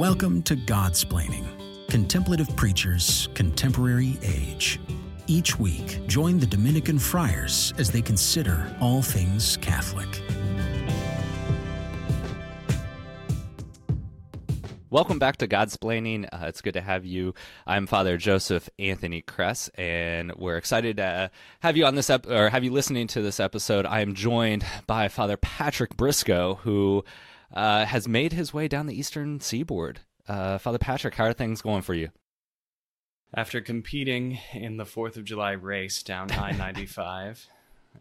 Welcome to Godsplaining Contemplative Preachers, Contemporary Age. Each week, join the Dominican friars as they consider all things Catholic. Welcome back to Godsplaining. Uh, it's good to have you. I'm Father Joseph Anthony Kress, and we're excited to have you on this ep- or have you listening to this episode. I am joined by Father Patrick Briscoe, who uh, has made his way down the eastern seaboard. Uh, Father Patrick, how are things going for you? After competing in the Fourth of July race down I 95,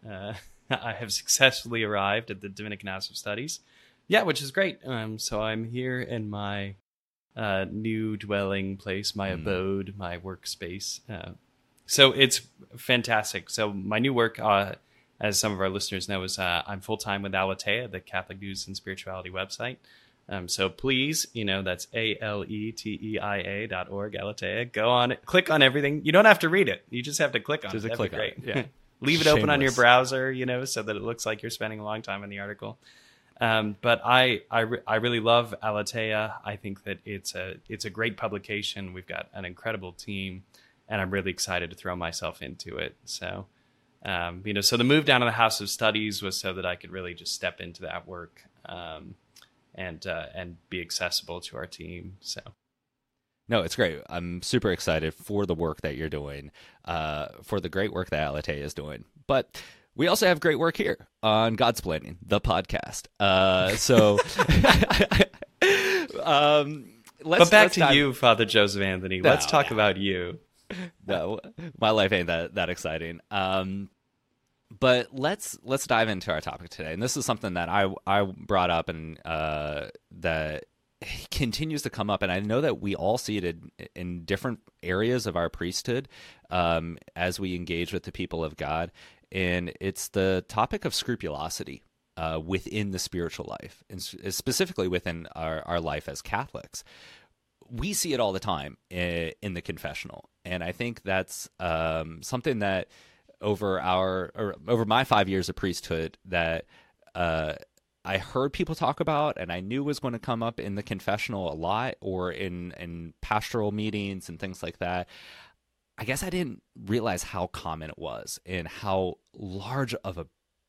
uh, I have successfully arrived at the Dominican House of Studies. Yeah, which is great. Um, so I'm here in my uh, new dwelling place, my mm. abode, my workspace. Uh, so it's fantastic. So my new work, uh, as some of our listeners know, is uh, I'm full time with Aleteia, the Catholic News and Spirituality website. Um, so please, you know, that's A L E T E I A dot org, Aleteia. Go on it, click on everything. You don't have to read it. You just have to click on just it. Just click great. on it. Yeah. Leave it Shameless. open on your browser, you know, so that it looks like you're spending a long time in the article. Um, but I I, re- I really love Aleteia. I think that it's a it's a great publication. We've got an incredible team, and I'm really excited to throw myself into it. So, um, you know, so the move down to the House of Studies was so that I could really just step into that work um, and uh, and be accessible to our team. So. No, it's great. I'm super excited for the work that you're doing, uh, for the great work that Aleteia is doing. But we also have great work here on Godsplaining, the podcast. Uh, so, um, let's, but back to dive... you, Father Joseph Anthony. No, let's talk no. about you. No, my life ain't that that exciting. Um, but let's let's dive into our topic today, and this is something that I I brought up and uh, that continues to come up, and I know that we all see it in, in different areas of our priesthood um, as we engage with the people of God and it's the topic of scrupulosity uh, within the spiritual life, and specifically within our, our life as Catholics. We see it all the time in, in the confessional, and I think that's um, something that over our over my five years of priesthood that uh, I heard people talk about, and I knew was going to come up in the confessional a lot, or in in pastoral meetings and things like that. I guess I didn't realize how common it was and how large of a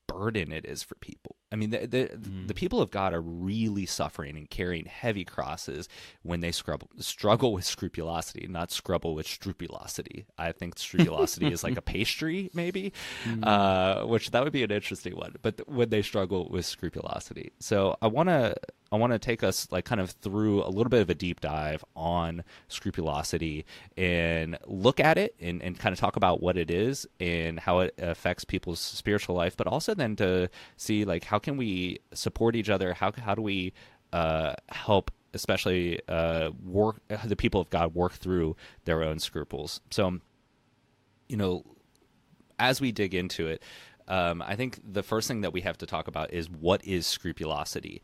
burden it is for people. I mean, the the, mm. the people of God are really suffering and carrying heavy crosses when they scrubble, struggle with scrupulosity, not scrubble with scrupulosity. I think scrupulosity is like a pastry, maybe, mm. uh, which that would be an interesting one. But when they struggle with scrupulosity, so I want to I want to take us like kind of through a little bit of a deep dive on scrupulosity and look at it and, and kind of talk about what it is and how it affects people's spiritual life, but also then to see like how can we support each other? How how do we uh, help, especially uh, work the people of God work through their own scruples? So, you know, as we dig into it, um, I think the first thing that we have to talk about is what is scrupulosity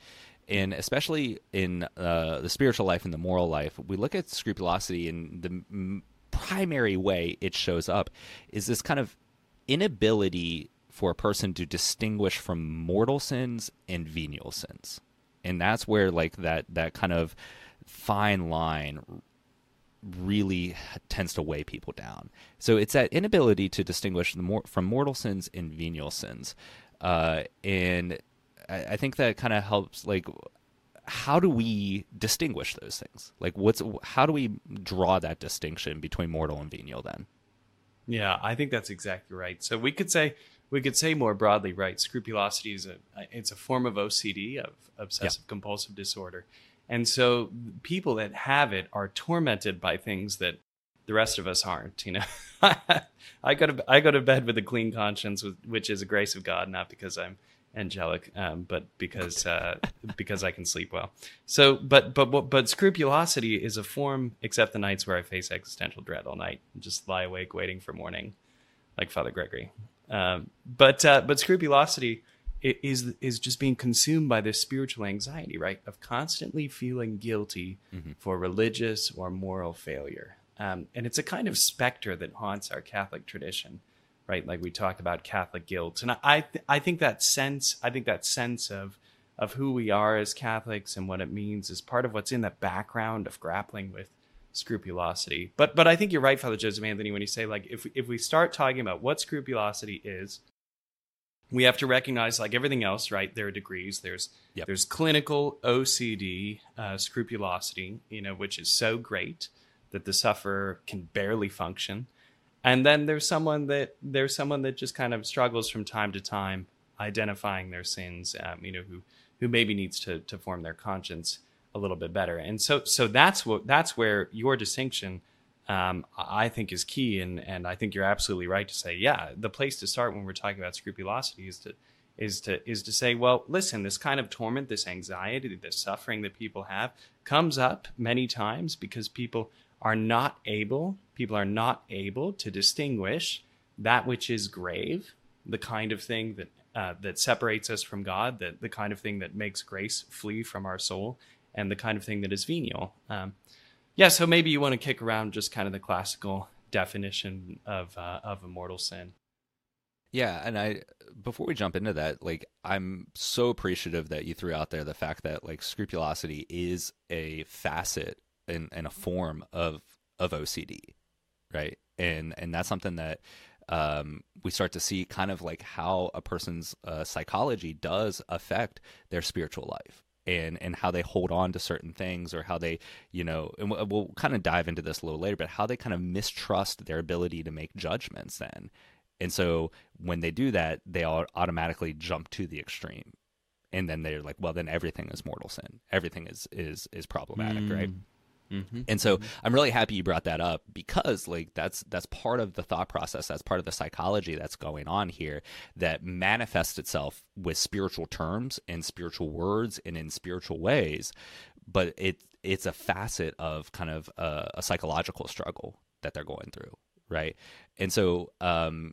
and especially in uh, the spiritual life and the moral life, we look at scrupulosity in the m- primary way it shows up is this kind of inability for a person to distinguish from mortal sins and venial sins, and that's where like that that kind of fine line really tends to weigh people down. So it's that inability to distinguish mor- from mortal sins and venial sins, uh, and I, I think that kind of helps like how do we distinguish those things? Like what's how do we draw that distinction between mortal and venial then? Yeah i think that's exactly right. So we could say we could say more broadly right? Scrupulosity is a it's a form of ocd of obsessive yeah. compulsive disorder. And so people that have it are tormented by things that the rest of us aren't you know? I go to i go to bed with a clean conscience which is a grace of god not because i'm angelic, um, but because uh, because I can sleep well. So, but but but scrupulosity is a form, except the nights where I face existential dread all night and just lie awake waiting for morning, like Father Gregory. Um, but uh, but scrupulosity is is just being consumed by this spiritual anxiety, right, of constantly feeling guilty mm-hmm. for religious or moral failure. Um, and it's a kind of specter that haunts our Catholic tradition right? Like we talked about Catholic guilt, and I th- I think that sense I think that sense of of who we are as Catholics and what it means is part of what's in the background of grappling with scrupulosity. But but I think you're right, Father Joseph Anthony, when you say like if if we start talking about what scrupulosity is, we have to recognize like everything else, right? There are degrees. There's Yep. there's clinical OCD uh, scrupulosity, you know, which is so great that the sufferer can barely function, and then there's someone that there's someone that just kind of struggles from time to time identifying their sins, um, you know, who who maybe needs to to form their conscience a little bit better, and so so that's what that's where your distinction. Um, I think is key, and and I think you're absolutely right to say, yeah, the place to start when we're talking about scrupulosity is to is to is to say, well, listen, this kind of torment, this anxiety, this suffering that people have comes up many times because people are not able, people are not able to distinguish that which is grave, the kind of thing that uh, that separates us from God, that the kind of thing that makes grace flee from our soul, and the kind of thing that is venial. Um, yeah, so maybe you want to kick around just kind of the classical definition of uh, of a mortal sin. Yeah, and I before we jump into that, like I'm so appreciative that you threw out there the fact that like scrupulosity is a facet and, and a form of of OCD, right? And and that's something that um, we start to see kind of like how a person's uh, psychology does affect their spiritual life and and how they hold on to certain things or how they you know and we'll, we'll kind of dive into this a little later but how they kind of mistrust their ability to make judgments then. And so when they do that they all automatically jump to the extreme. And then they're like well then everything is mortal sin. Everything is is is problematic right Mm-hmm. and so I'm really happy you brought that up because like that's that's part of the thought process, that's part of the psychology that's going on here that manifests itself with spiritual terms and spiritual words and in spiritual ways, but it it's a facet of kind of a, a psychological struggle that they're going through, right? And so um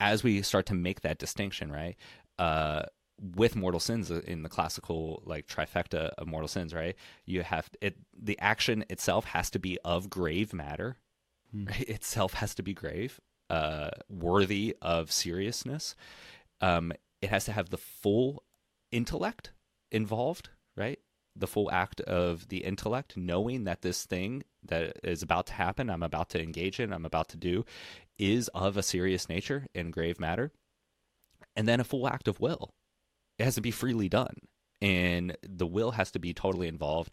as we start to make that distinction, right? Uh with mortal sins in the classical like trifecta of mortal sins right? You have it the action itself has to be of grave matter. Right? itself has to be grave uh worthy of seriousness. Um it has to have the full intellect involved right? The full act of the intellect knowing that this thing that is about to happen i'm about to engage in i'm about to do is of a serious nature and grave matter. And then a full act of will it has to be freely done and the will has to be totally involved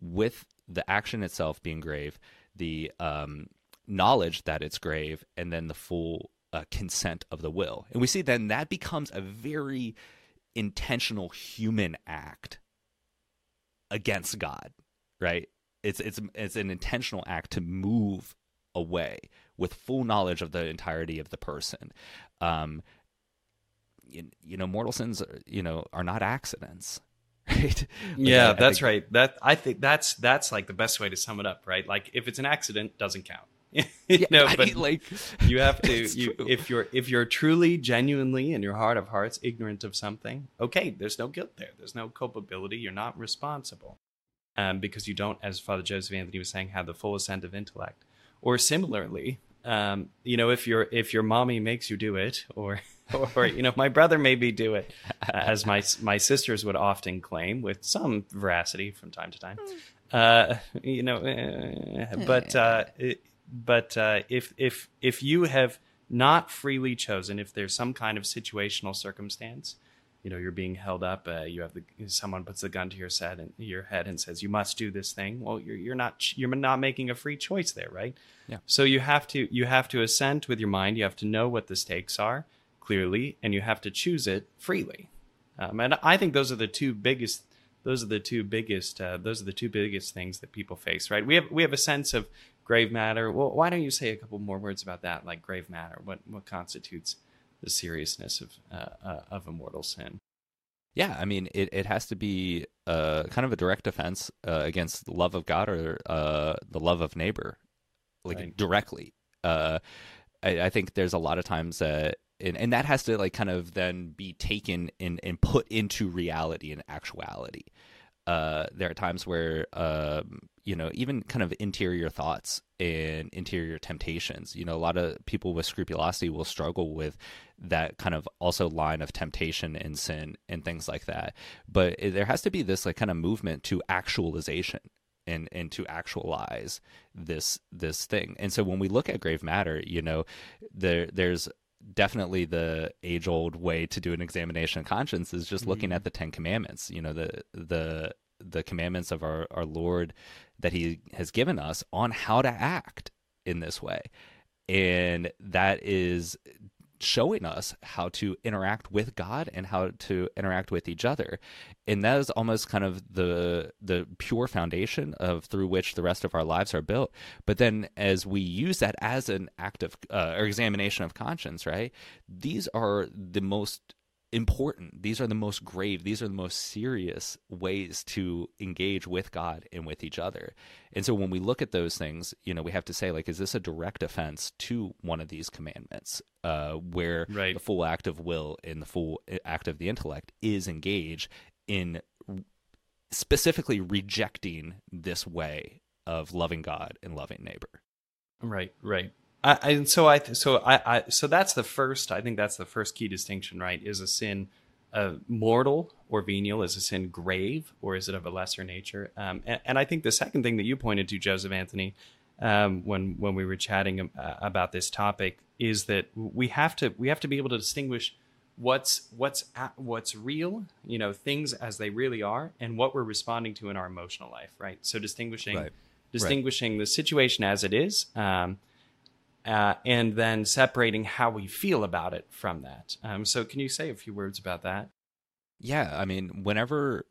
with the action itself being grave the um, knowledge that it's grave and then the full uh, consent of the will. And we see then that becomes a very intentional human act against god right? It's it's it's an intentional act to move away with full knowledge of the entirety of the person. Um, you, you know mortal sins you know are not accidents right Like, Yeah, I- I that's think- right. That I think that's that's like the best way to sum it up, right? Like if it's an accident, doesn't count. you yeah, know, I but mean, like you have to you if you're if you're truly genuinely in your heart of hearts ignorant of something okay there's no guilt there there's no culpability you're not responsible um, because you don't as father joseph anthony was saying have the full assent of intellect or similarly um, you know if your if your mommy makes you do it or or you know my brother made me do it uh, as my my sisters would often claim with some veracity from time to time uh, you know eh, but uh, it, but uh, if if if you have not freely chosen, if there's some kind of situational circumstance, you know, you're being held up, uh, you have the someone puts the gun to your head and your head and says you must do this thing. Well, you're you're not you're not making a free choice there, right? Yeah. So you have to you have to assent with your mind. You have to know what the stakes are clearly, and you have to choose it freely. Um, and I think those are the two biggest. Those are the two biggest. Uh, those are the two biggest things that people face, right? We have we have a sense of grave matter. Well, why don't you say a couple more words about that, like grave matter? What what constitutes the seriousness of uh, uh, of a mortal sin? Yeah, I mean, it, it has to be uh, kind of a direct offense uh, against the love of God or uh, the love of neighbor, like Right. directly. Uh, I, I think there's a lot of times that, and, and that has to like kind of then be taken and, and put into reality and actuality. uh, there are times where um, you know even kind of interior thoughts and interior temptations you know a lot of people with scrupulosity will struggle with that kind of also line of temptation and sin and things like that but there has to be this like kind of movement to actualization and and to actualize this this thing and so when we look at grave matter you know there there's definitely the age old way to do an examination of conscience is just mm-hmm. looking at the Ten Commandments. You know, the the the commandments of our, our Lord that He has given us on how to act in this way. And that is showing us how to interact with God and how to interact with each other. And that is almost kind of the the pure foundation of through which the rest of our lives are built. But then as we use that as an act of uh, or examination of conscience, right? These are the most important. These are the most grave, these are the most serious ways to engage with God and with each other. And so when we look at those things, you know, we have to say, like, is this a direct offense to one of these commandments uh, where right. the full act of will and the full uh, act of the intellect is engaged in specifically rejecting this way of loving God and loving neighbor? Right, right. I, and so I so I, I so that's the first I think that's the first key distinction right is a sin uh, mortal or venial is a sin grave or is it of a lesser nature um, and, and, I think the second thing that you pointed to Joseph Anthony um, when when we were chatting uh, about this topic is that we have to we have to be able to distinguish what's what's what's real you know things as they really are and what we're responding to in our emotional life right so distinguishing right. distinguishing right. the situation as it is um, uh, and then separating how we feel about it from that. Um, so, can you say a few words about that? Yeah, I mean, whenever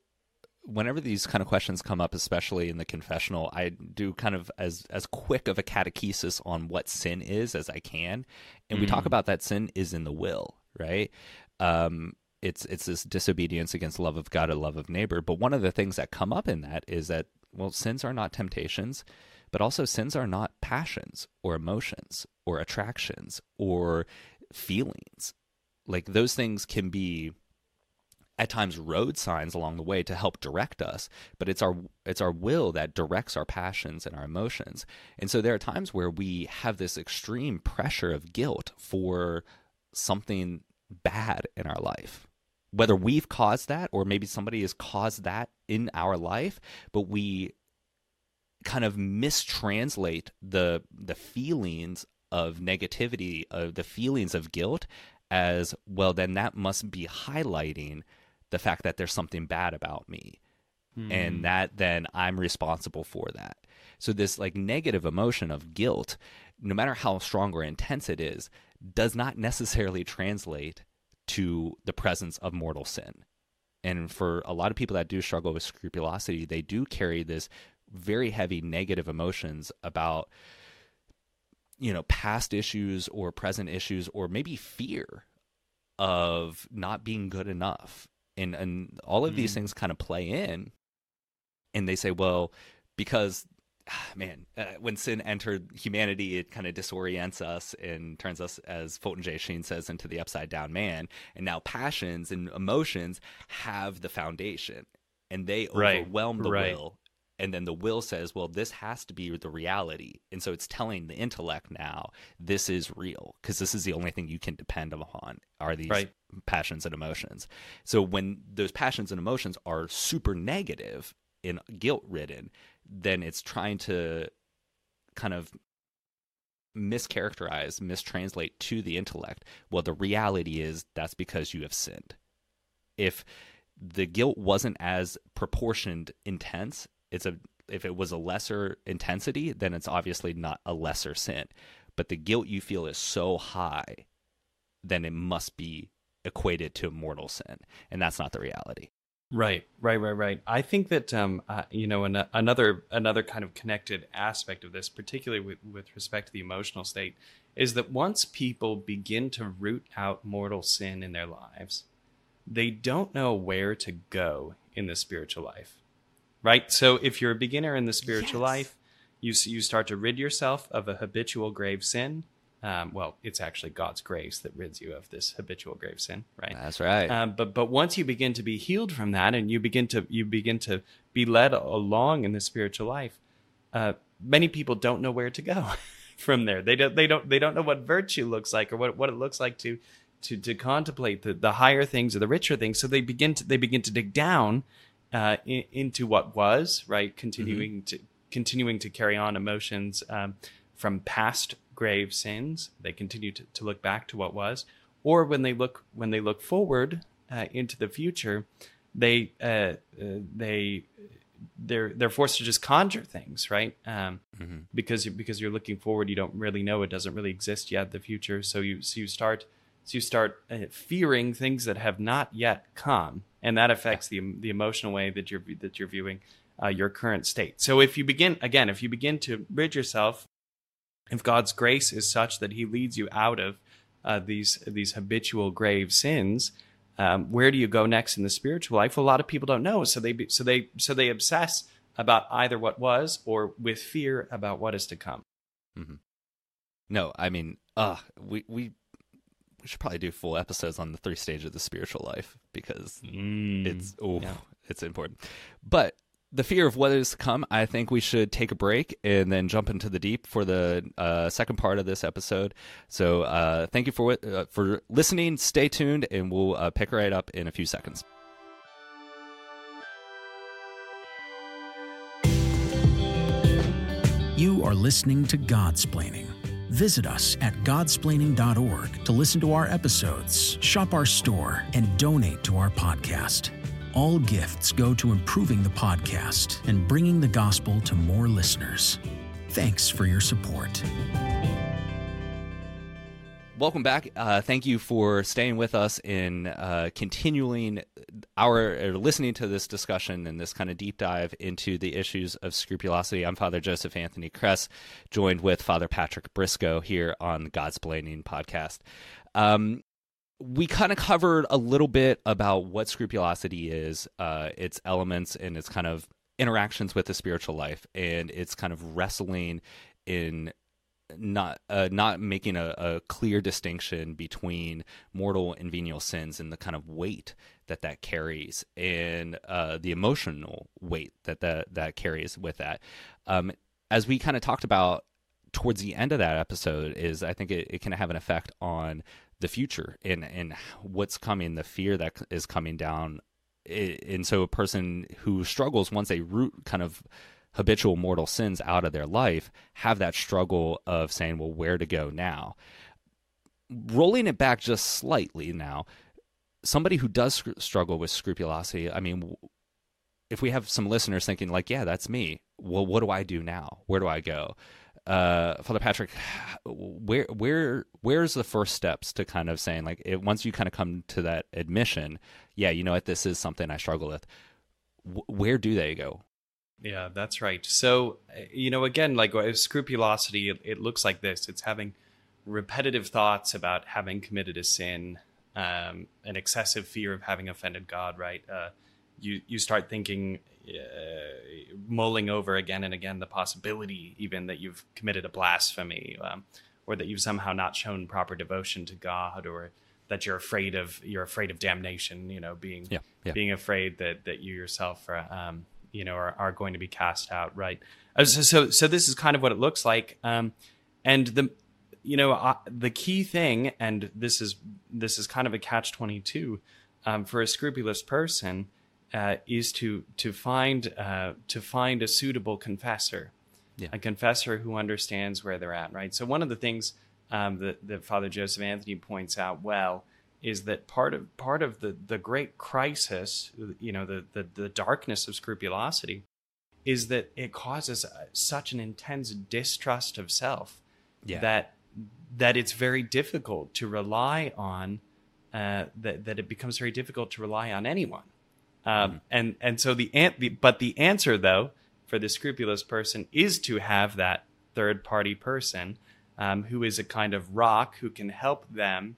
whenever these kind of questions come up, especially in the confessional, I do kind of as as quick of a catechesis on what sin is as I can, and mm. we talk mm. about that sin is in the will, right? Um, it's it's this disobedience against love of God and love of neighbor. But one of the things that come up in that is that well, sins are not temptations but also, sins are not passions or emotions or attractions or feelings. Like those things can be at times road signs along the way to help direct us but it's our it's our will that directs our passions and our emotions and so there are times where we have this extreme pressure of guilt for something bad in our life whether we've caused that or maybe somebody has caused that in our life but we kind of mistranslate the the feelings of negativity, of the feelings of guilt as well then that must be highlighting the fact that there's something bad about me. Hmm. And that then I'm responsible for that. So this like negative emotion of guilt, no matter how strong or intense it is, does not necessarily translate to the presence of mortal sin. And for a lot of people that do struggle with scrupulosity, they do carry this very heavy negative emotions about you know past issues or present issues or maybe fear of not being good enough and and all of mm. these things kind of play in and they say well because man uh, when sin entered humanity it kind of disorients us and turns us as fulton j sheen says into the upside down man and now passions and emotions have the foundation and they overwhelm right. the right. will and then the will says well this has to be the reality. And so it's telling the intellect now this is real because this is the only thing you can depend upon are these right. passions and emotions. So when those passions and emotions are super negative and guilt ridden then it's trying to kind of mischaracterize mistranslate to the intellect well the reality is that's because you have sinned. If the guilt wasn't as proportioned intense it's a if it was a lesser intensity, then it's obviously not a lesser sin. But the guilt you feel is so high, then it must be equated to mortal sin, and that's not the reality. Right, right, right, right. I think that um, uh, you know, an, another another kind of connected aspect of this, particularly with, with respect to the emotional state, is that once people begin to root out mortal sin in their lives, they don't know where to go in the spiritual life right? So if you're a beginner in the spiritual yes. life, you you start to rid yourself of a habitual grave sin, Um, well, it's actually God's grace that rids you of this habitual grave sin, right? That's right. Um, but but once you begin to be healed from that, and you begin to you begin to be led along in the spiritual life, uh, many people don't know where to go from there. They don't they don't they don't know what virtue looks like or what what it looks like to to to contemplate the, the higher things or the richer things. So they begin to they begin to dig down uh, in, into what was right, continuing mm-hmm. to continuing to carry on emotions um, from past grave sins. They continue to, to look back to what was, or when they look when they look forward uh, into the future, they uh, uh, they they're they're forced to just conjure things, right? Um, mm-hmm. Because because you're looking forward, you don't really know it doesn't really exist yet. The future, so you so you start so you start uh, fearing things that have not yet come, and that affects the the emotional way that you're that you're viewing uh, your current state. So if you begin again, if you begin to rid yourself if God's grace is such that He leads you out of uh, these these habitual grave sins, um, where do you go next in the spiritual life? Well, a lot of people don't know, so they so they so they obsess about either what was or with fear about what is to come. Mm-hmm. No, I mean, uh, we we we should probably do full episodes on the three stages of the spiritual life because mm, it's oh, yeah. it's important. But the fear of what is to come, I think we should take a break and then jump into the deep for the uh, second part of this episode. So uh, thank you for uh, for listening. Stay tuned, and we'll uh, pick right up in a few seconds. You are listening to Godsplaining. Visit us at godsplaining.org to listen to our episodes, shop our store, and donate to our podcast. All gifts go to improving the podcast and bringing the gospel to more listeners. Thanks for your support. Welcome back. Uh, thank you for staying with us in uh, continuing our uh, listening to this discussion and this kind of deep dive into the issues of scrupulosity. I'm Father Joseph Anthony Kress, joined with Father Patrick Briscoe here on the Godsplaining podcast. Um, we kind of covered a little bit about what scrupulosity is, uh, its elements, and its kind of interactions with the spiritual life, and its kind of wrestling in not uh, not making a, a, clear distinction between mortal and venial sins and the kind of weight that that carries and uh, the emotional weight that that that carries with that. Um, as we kind of talked about towards the end of that episode, is I think it, it can have an effect on the future and and what's coming, the fear that is coming down. And so, a person who struggles once they root kind of habitual mortal sins out of their life have that struggle of saying, well, where to go now? Rolling it back just slightly now, somebody who does struggle with scrupulosity, I mean, if we have some listeners thinking, like, yeah, that's me, well, what do I do now? Where do I go? uh, Father Patrick, where where where's the first steps to kind of saying like it, once you kind of come to that admission, yeah, you know what, this is something I struggle with. W- where do they go? Yeah, that's right. So you know, again, like scrupulosity, it, it looks like this: it's having repetitive thoughts about having committed a sin, um, an excessive fear of having offended God. Right? Uh, you you start thinking uh, mulling over again and again the possibility even that you've committed a blasphemy um, or that you've somehow not shown proper devotion to God or that you're afraid of you're afraid of damnation you know being yeah, yeah. being afraid that that you yourself are um, you know are, are going to be cast out right uh, so, so so this is kind of what it looks like um, and the you know uh, the key thing and this is this is kind of a catch 22 um, for a scrupulous person uh, is to to find uh, to find a suitable confessor, yeah. a confessor who understands where they're at. Right. So one of the things um, that, that Father Joseph Anthony points out well is that part of part of the the great crisis, you know, the the, the darkness of scrupulosity, is that it causes such an intense distrust of self yeah. that that it's very difficult to rely on. Uh, that that it becomes very difficult to rely on anyone um, mm-hmm. And and so the, the but the answer though for the scrupulous person is to have that third party person um, who is a kind of rock who can help them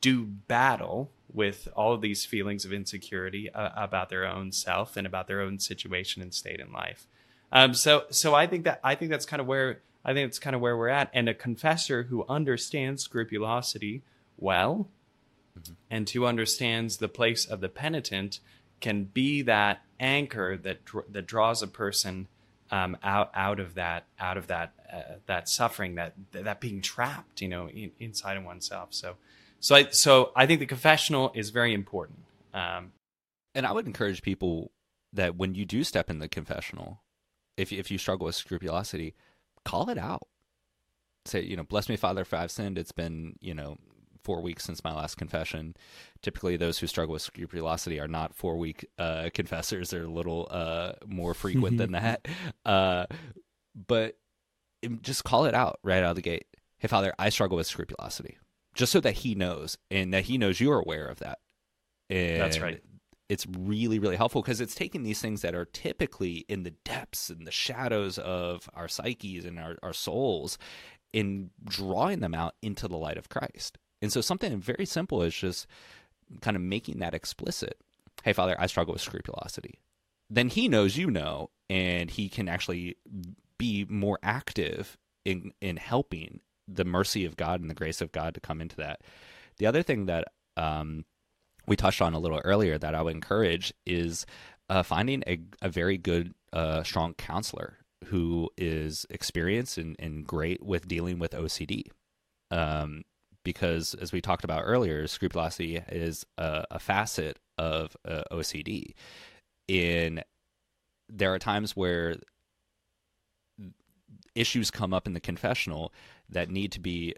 do battle with all of these feelings of insecurity uh, about their own self and about their own situation and state in life. Um, so so I think that I think that's kind of where I think it's kind of where we're at. And a confessor who understands scrupulosity well, mm-hmm. and who understands the place of the penitent, can be that anchor that that draws a person um, out out of that out of that uh, that suffering that that being trapped, you know, in, inside of oneself. So so I so I think the confessional is very important. Um, and I would encourage people that when you do step in the confessional, if if you struggle with scrupulosity, call it out. Say, you know, bless me, Father, for I've sinned. It's been, you know, four weeks since my last confession. Typically, those who struggle with scrupulosity are not four week uh, confessors. They're a little uh, more frequent than that. Uh, but just call it out right out of the gate. Hey, Father, I struggle with scrupulosity. Just so that he knows and that he knows you're aware of that. And That's right. It's really really helpful because it's taking these things that are typically in the depths and the shadows of our psyches and our, our souls and drawing them out into the light of christ. And so something very simple is just kind of making that explicit. Hey father i struggle with scrupulosity. Then he knows you know and he can actually be more active in in helping the mercy of god and the grace of god to come into that the other thing that um, we touched on a little earlier that I would encourage is uh, finding a, a very good, uh, strong counselor who is experienced and, and great with dealing with OCD. Um, because as we talked about earlier, scrupulosity is a, a facet of uh, OCD. In there are times where issues come up in the confessional that need to be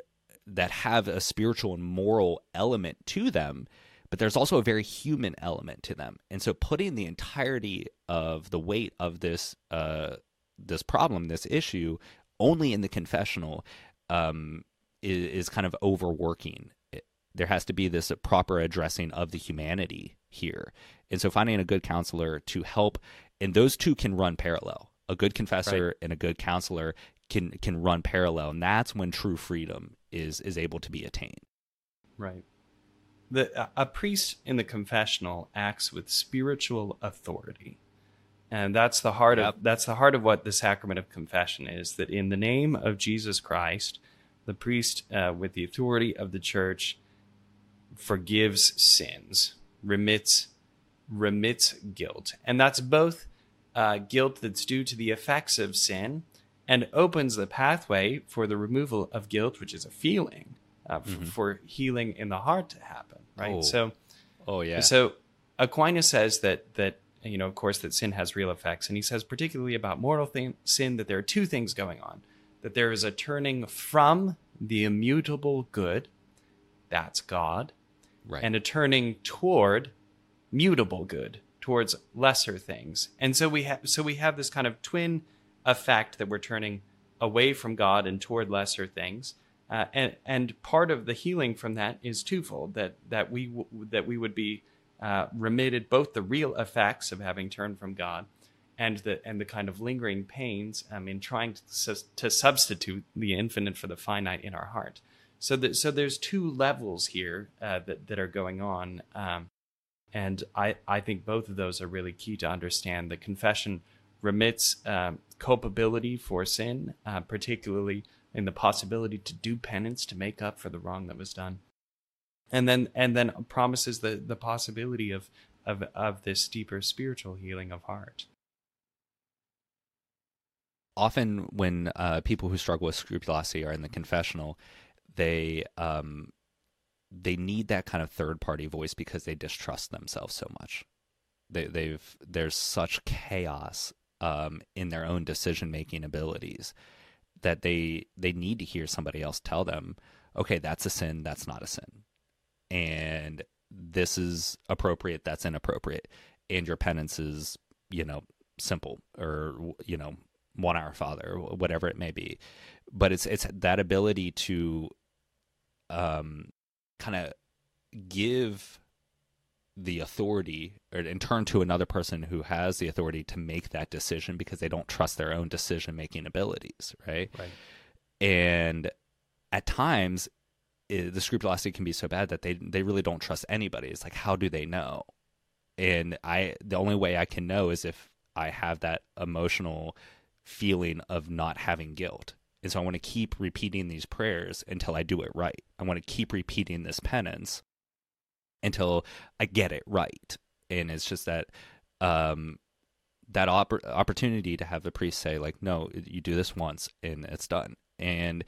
that have a spiritual and moral element to them but there's also a very human element to them. And so putting the entirety of the weight of this uh, this problem, this issue, only in the confessional um, is, is kind of overworking. It, there has to be this proper addressing of the humanity here. And so finding a good counselor to help, and those two can run parallel. A good confessor right. and a good counselor can can run parallel, and that's when true freedom is is able to be attained. Right the a priest in the confessional acts with spiritual authority and that's the heart yep. of that's the heart of what the sacrament of confession is that in the name of jesus christ the priest uh, with the authority of the church forgives sins remits remits guilt and that's both uh, guilt that's due to the effects of sin and opens the pathway for the removal of guilt which is a feeling uh, mm-hmm. for healing in the heart to happen right? Oh. So, oh yeah. So Aquinas says that that you know, of course, that sin has real effects, and he says particularly about mortal thing, sin that there are two things going on: that there is a turning from the immutable good, that's God, right. and a turning toward mutable good, towards lesser things. And so we have so we have this kind of twin effect that we're turning away from God and toward lesser things. Uh, and and part of the healing from that is twofold that that we w- that we would be uh, remitted both the real effects of having turned from God and the and the kind of lingering pains um, in trying to, to substitute the infinite for the finite in our heart. So that so there's two levels here uh, that that are going on, um, and I I think both of those are really key to understand. The confession remits um, culpability for sin, uh, particularly in the possibility to do penance to make up for the wrong that was done. And then and then promises the the possibility of of of this deeper spiritual healing of heart. Often when uh, people who struggle with scrupulosity are in the confessional they um they need that kind of third party voice because they distrust themselves so much. They they've there's such chaos um, in their own decision making abilities that they they need to hear somebody else tell them, okay, that's a sin, that's not a sin, and this is appropriate, that's inappropriate, and your penance is you know simple or you know one hour father whatever it may be. But it's it's that ability to um kind of give the authority or, and turn to another person who has the authority to make that decision because they don't trust their own decision making abilities right right and at times it, the scrupulosity can be so bad that they they really don't trust anybody it's like how do they know and i the only way i can know is if i have that emotional feeling of not having guilt. And so I want to keep repeating these prayers until I do it right. I want to keep repeating this penance until I get it right. And it's just that um, that opp- opportunity to have the priest say like, no, you do this once and it's done. And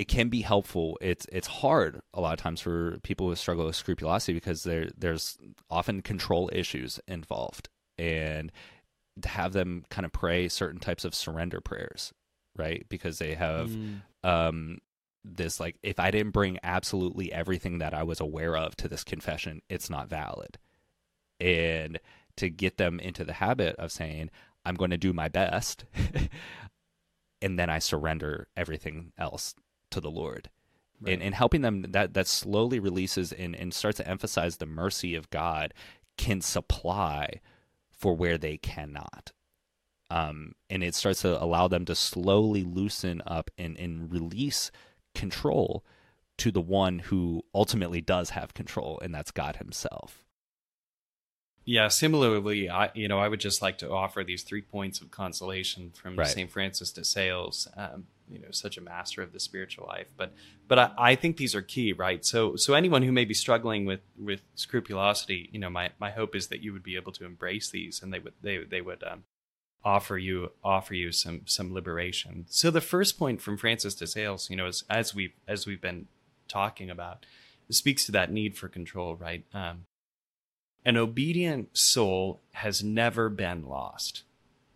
it can be helpful. It's it's hard a lot of times for people who struggle with scrupulosity because there there's often control issues involved, and to have them kind of pray certain types of surrender prayers, right? Because they have mm. um, this like, if I didn't bring absolutely everything that I was aware of to this confession, it's not valid, and to get them into the habit of saying, I'm going to do my best. and then I surrender everything else to the Lord. Right. And, and helping them that that slowly releases and, and starts to emphasize the mercy of God can supply for where they cannot. Um, and it starts to allow them to slowly loosen up and, and release control to the one who ultimately does have control, and that's God Himself. Yeah, similarly, I you know I would just like to offer these three points of consolation from right. Saint Francis de Sales. Um, you know such a master of the spiritual life but but I, I, think these are key right so so anyone who may be struggling with with scrupulosity you know my my hope is that you would be able to embrace these and they would they they would um, offer you offer you some some liberation. So the first point from francis de sales you know as as we as we've been talking about speaks to that need for control right? Um, an obedient soul has never been lost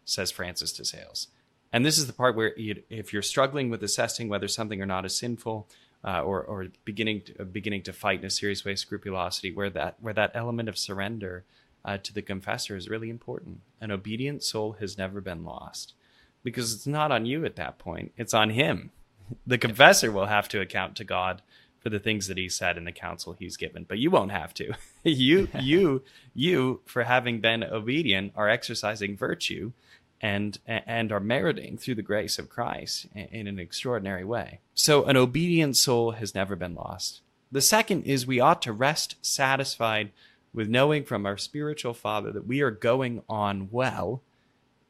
says francis de sales. And this is the part where you, if you're struggling with assessing whether something or not is sinful, uh, or, or beginning to, beginning to fight in a serious way scrupulosity, where that where that element of surrender uh, to the confessor is really important. An obedient soul has never been lost, because it's not on you at that point; it's on him. The confessor will have to account to God for the things that he said and the counsel he's given, but you won't have to. you you you for having been obedient are exercising virtue and and are meriting through the grace of Christ in an extraordinary way. So an obedient soul has never been lost. The second is we ought to rest satisfied with knowing from our spiritual father that we are going on well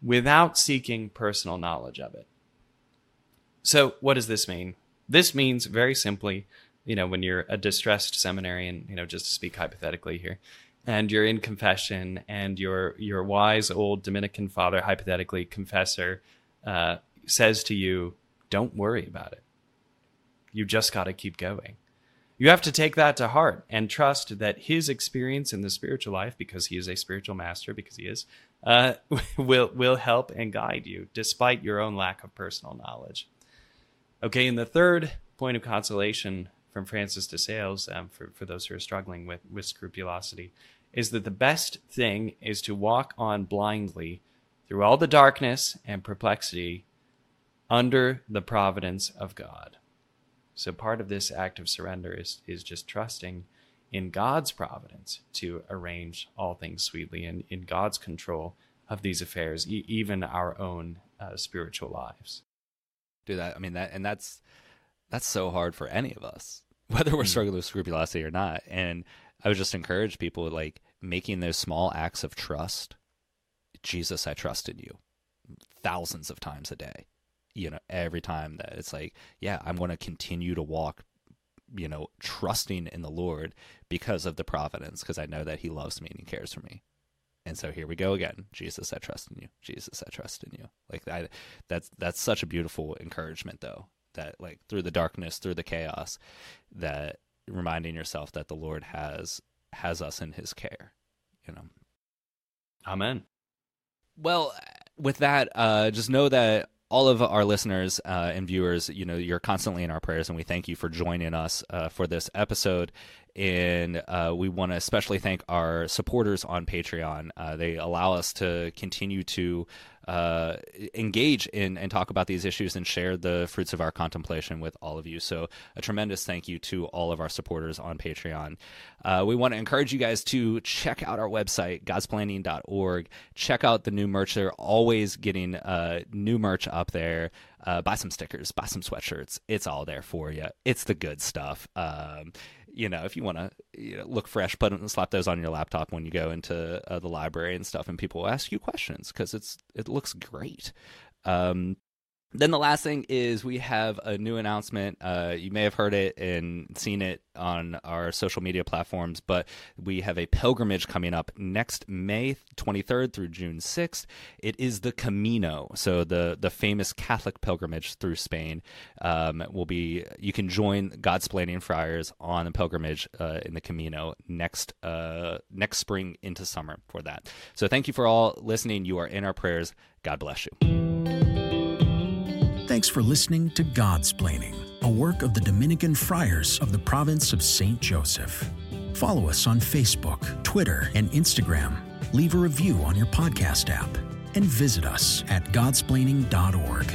without seeking personal knowledge of it. So what does this mean? This means very simply, you know, when you're a distressed seminarian, you know, just to speak hypothetically here, and you're in confession and your your wise old Dominican father, hypothetically confessor, uh, says to you, "Don't worry about it. You just got to keep going." You have to take that to heart and trust that his experience in the spiritual life, because he is a spiritual master, because he is, uh, will will help and guide you despite your own lack of personal knowledge. Okay, and the third point of consolation from Francis de Sales um, for, for those who are struggling with, with scrupulosity is that the best thing is to walk on blindly through all the darkness and perplexity under the providence of God. So part of this act of surrender is, is just trusting in God's providence to arrange all things sweetly and in God's control of these affairs, e- even our own uh, spiritual lives. Do that. I mean that, and that's that's so hard for any of us, whether we're hmm. struggling with scrupulosity or not. And I would just encourage people like making those small acts of trust. Jesus, I trust in you thousands of times a day. You know, every time that it's like, yeah, I'm going to continue to walk, you know, trusting in the Lord because of the providence, because I know that He loves me and He cares for me. And so here we go again. Jesus, I trust in you. Jesus, I trust in you. Like that, that's that's such a beautiful encouragement, though. That like through the darkness, through the chaos, that reminding yourself that the Lord has has us in His care. You know. Amen. Well, with that, uh, just know that all of our listeners uh, and viewers, you know, you're constantly in our prayers, and we thank you for joining us uh, for this episode. And uh, we want to especially thank our supporters on Patreon. Uh, they allow us to continue to uh, engage in and talk about these issues and share the fruits of our contemplation with all of you. So, a tremendous thank you to all of our supporters on Patreon. Uh, we want to encourage you guys to check out our website, godsplaining.org. Check out the new merch. They're always getting uh, new merch up there. Uh, buy some stickers, buy some sweatshirts. It's all there for you. It's the good stuff. Um, you know, if you want to you know, look fresh, put them, and slap those on your laptop when you go into uh, the library and stuff, and people will ask you questions because it's it looks great. Um, then the last thing is we have a new announcement. Uh, you may have heard it and seen it on our social media platforms, but we have a pilgrimage coming up next May 23rd through June 6th. It is the Camino, so the the famous Catholic pilgrimage through Spain. Um, will be you can join God's Godsplaining Friars on the pilgrimage uh, in the Camino next uh, next spring into summer for that. So thank you for all listening. You are in our prayers. God bless you. Thanks for listening to Godsplaining, a work of the Dominican Friars of the province of St. Joseph. Follow us on Facebook, Twitter, and Instagram. Leave a review on your podcast app and visit us at godsplaining.org.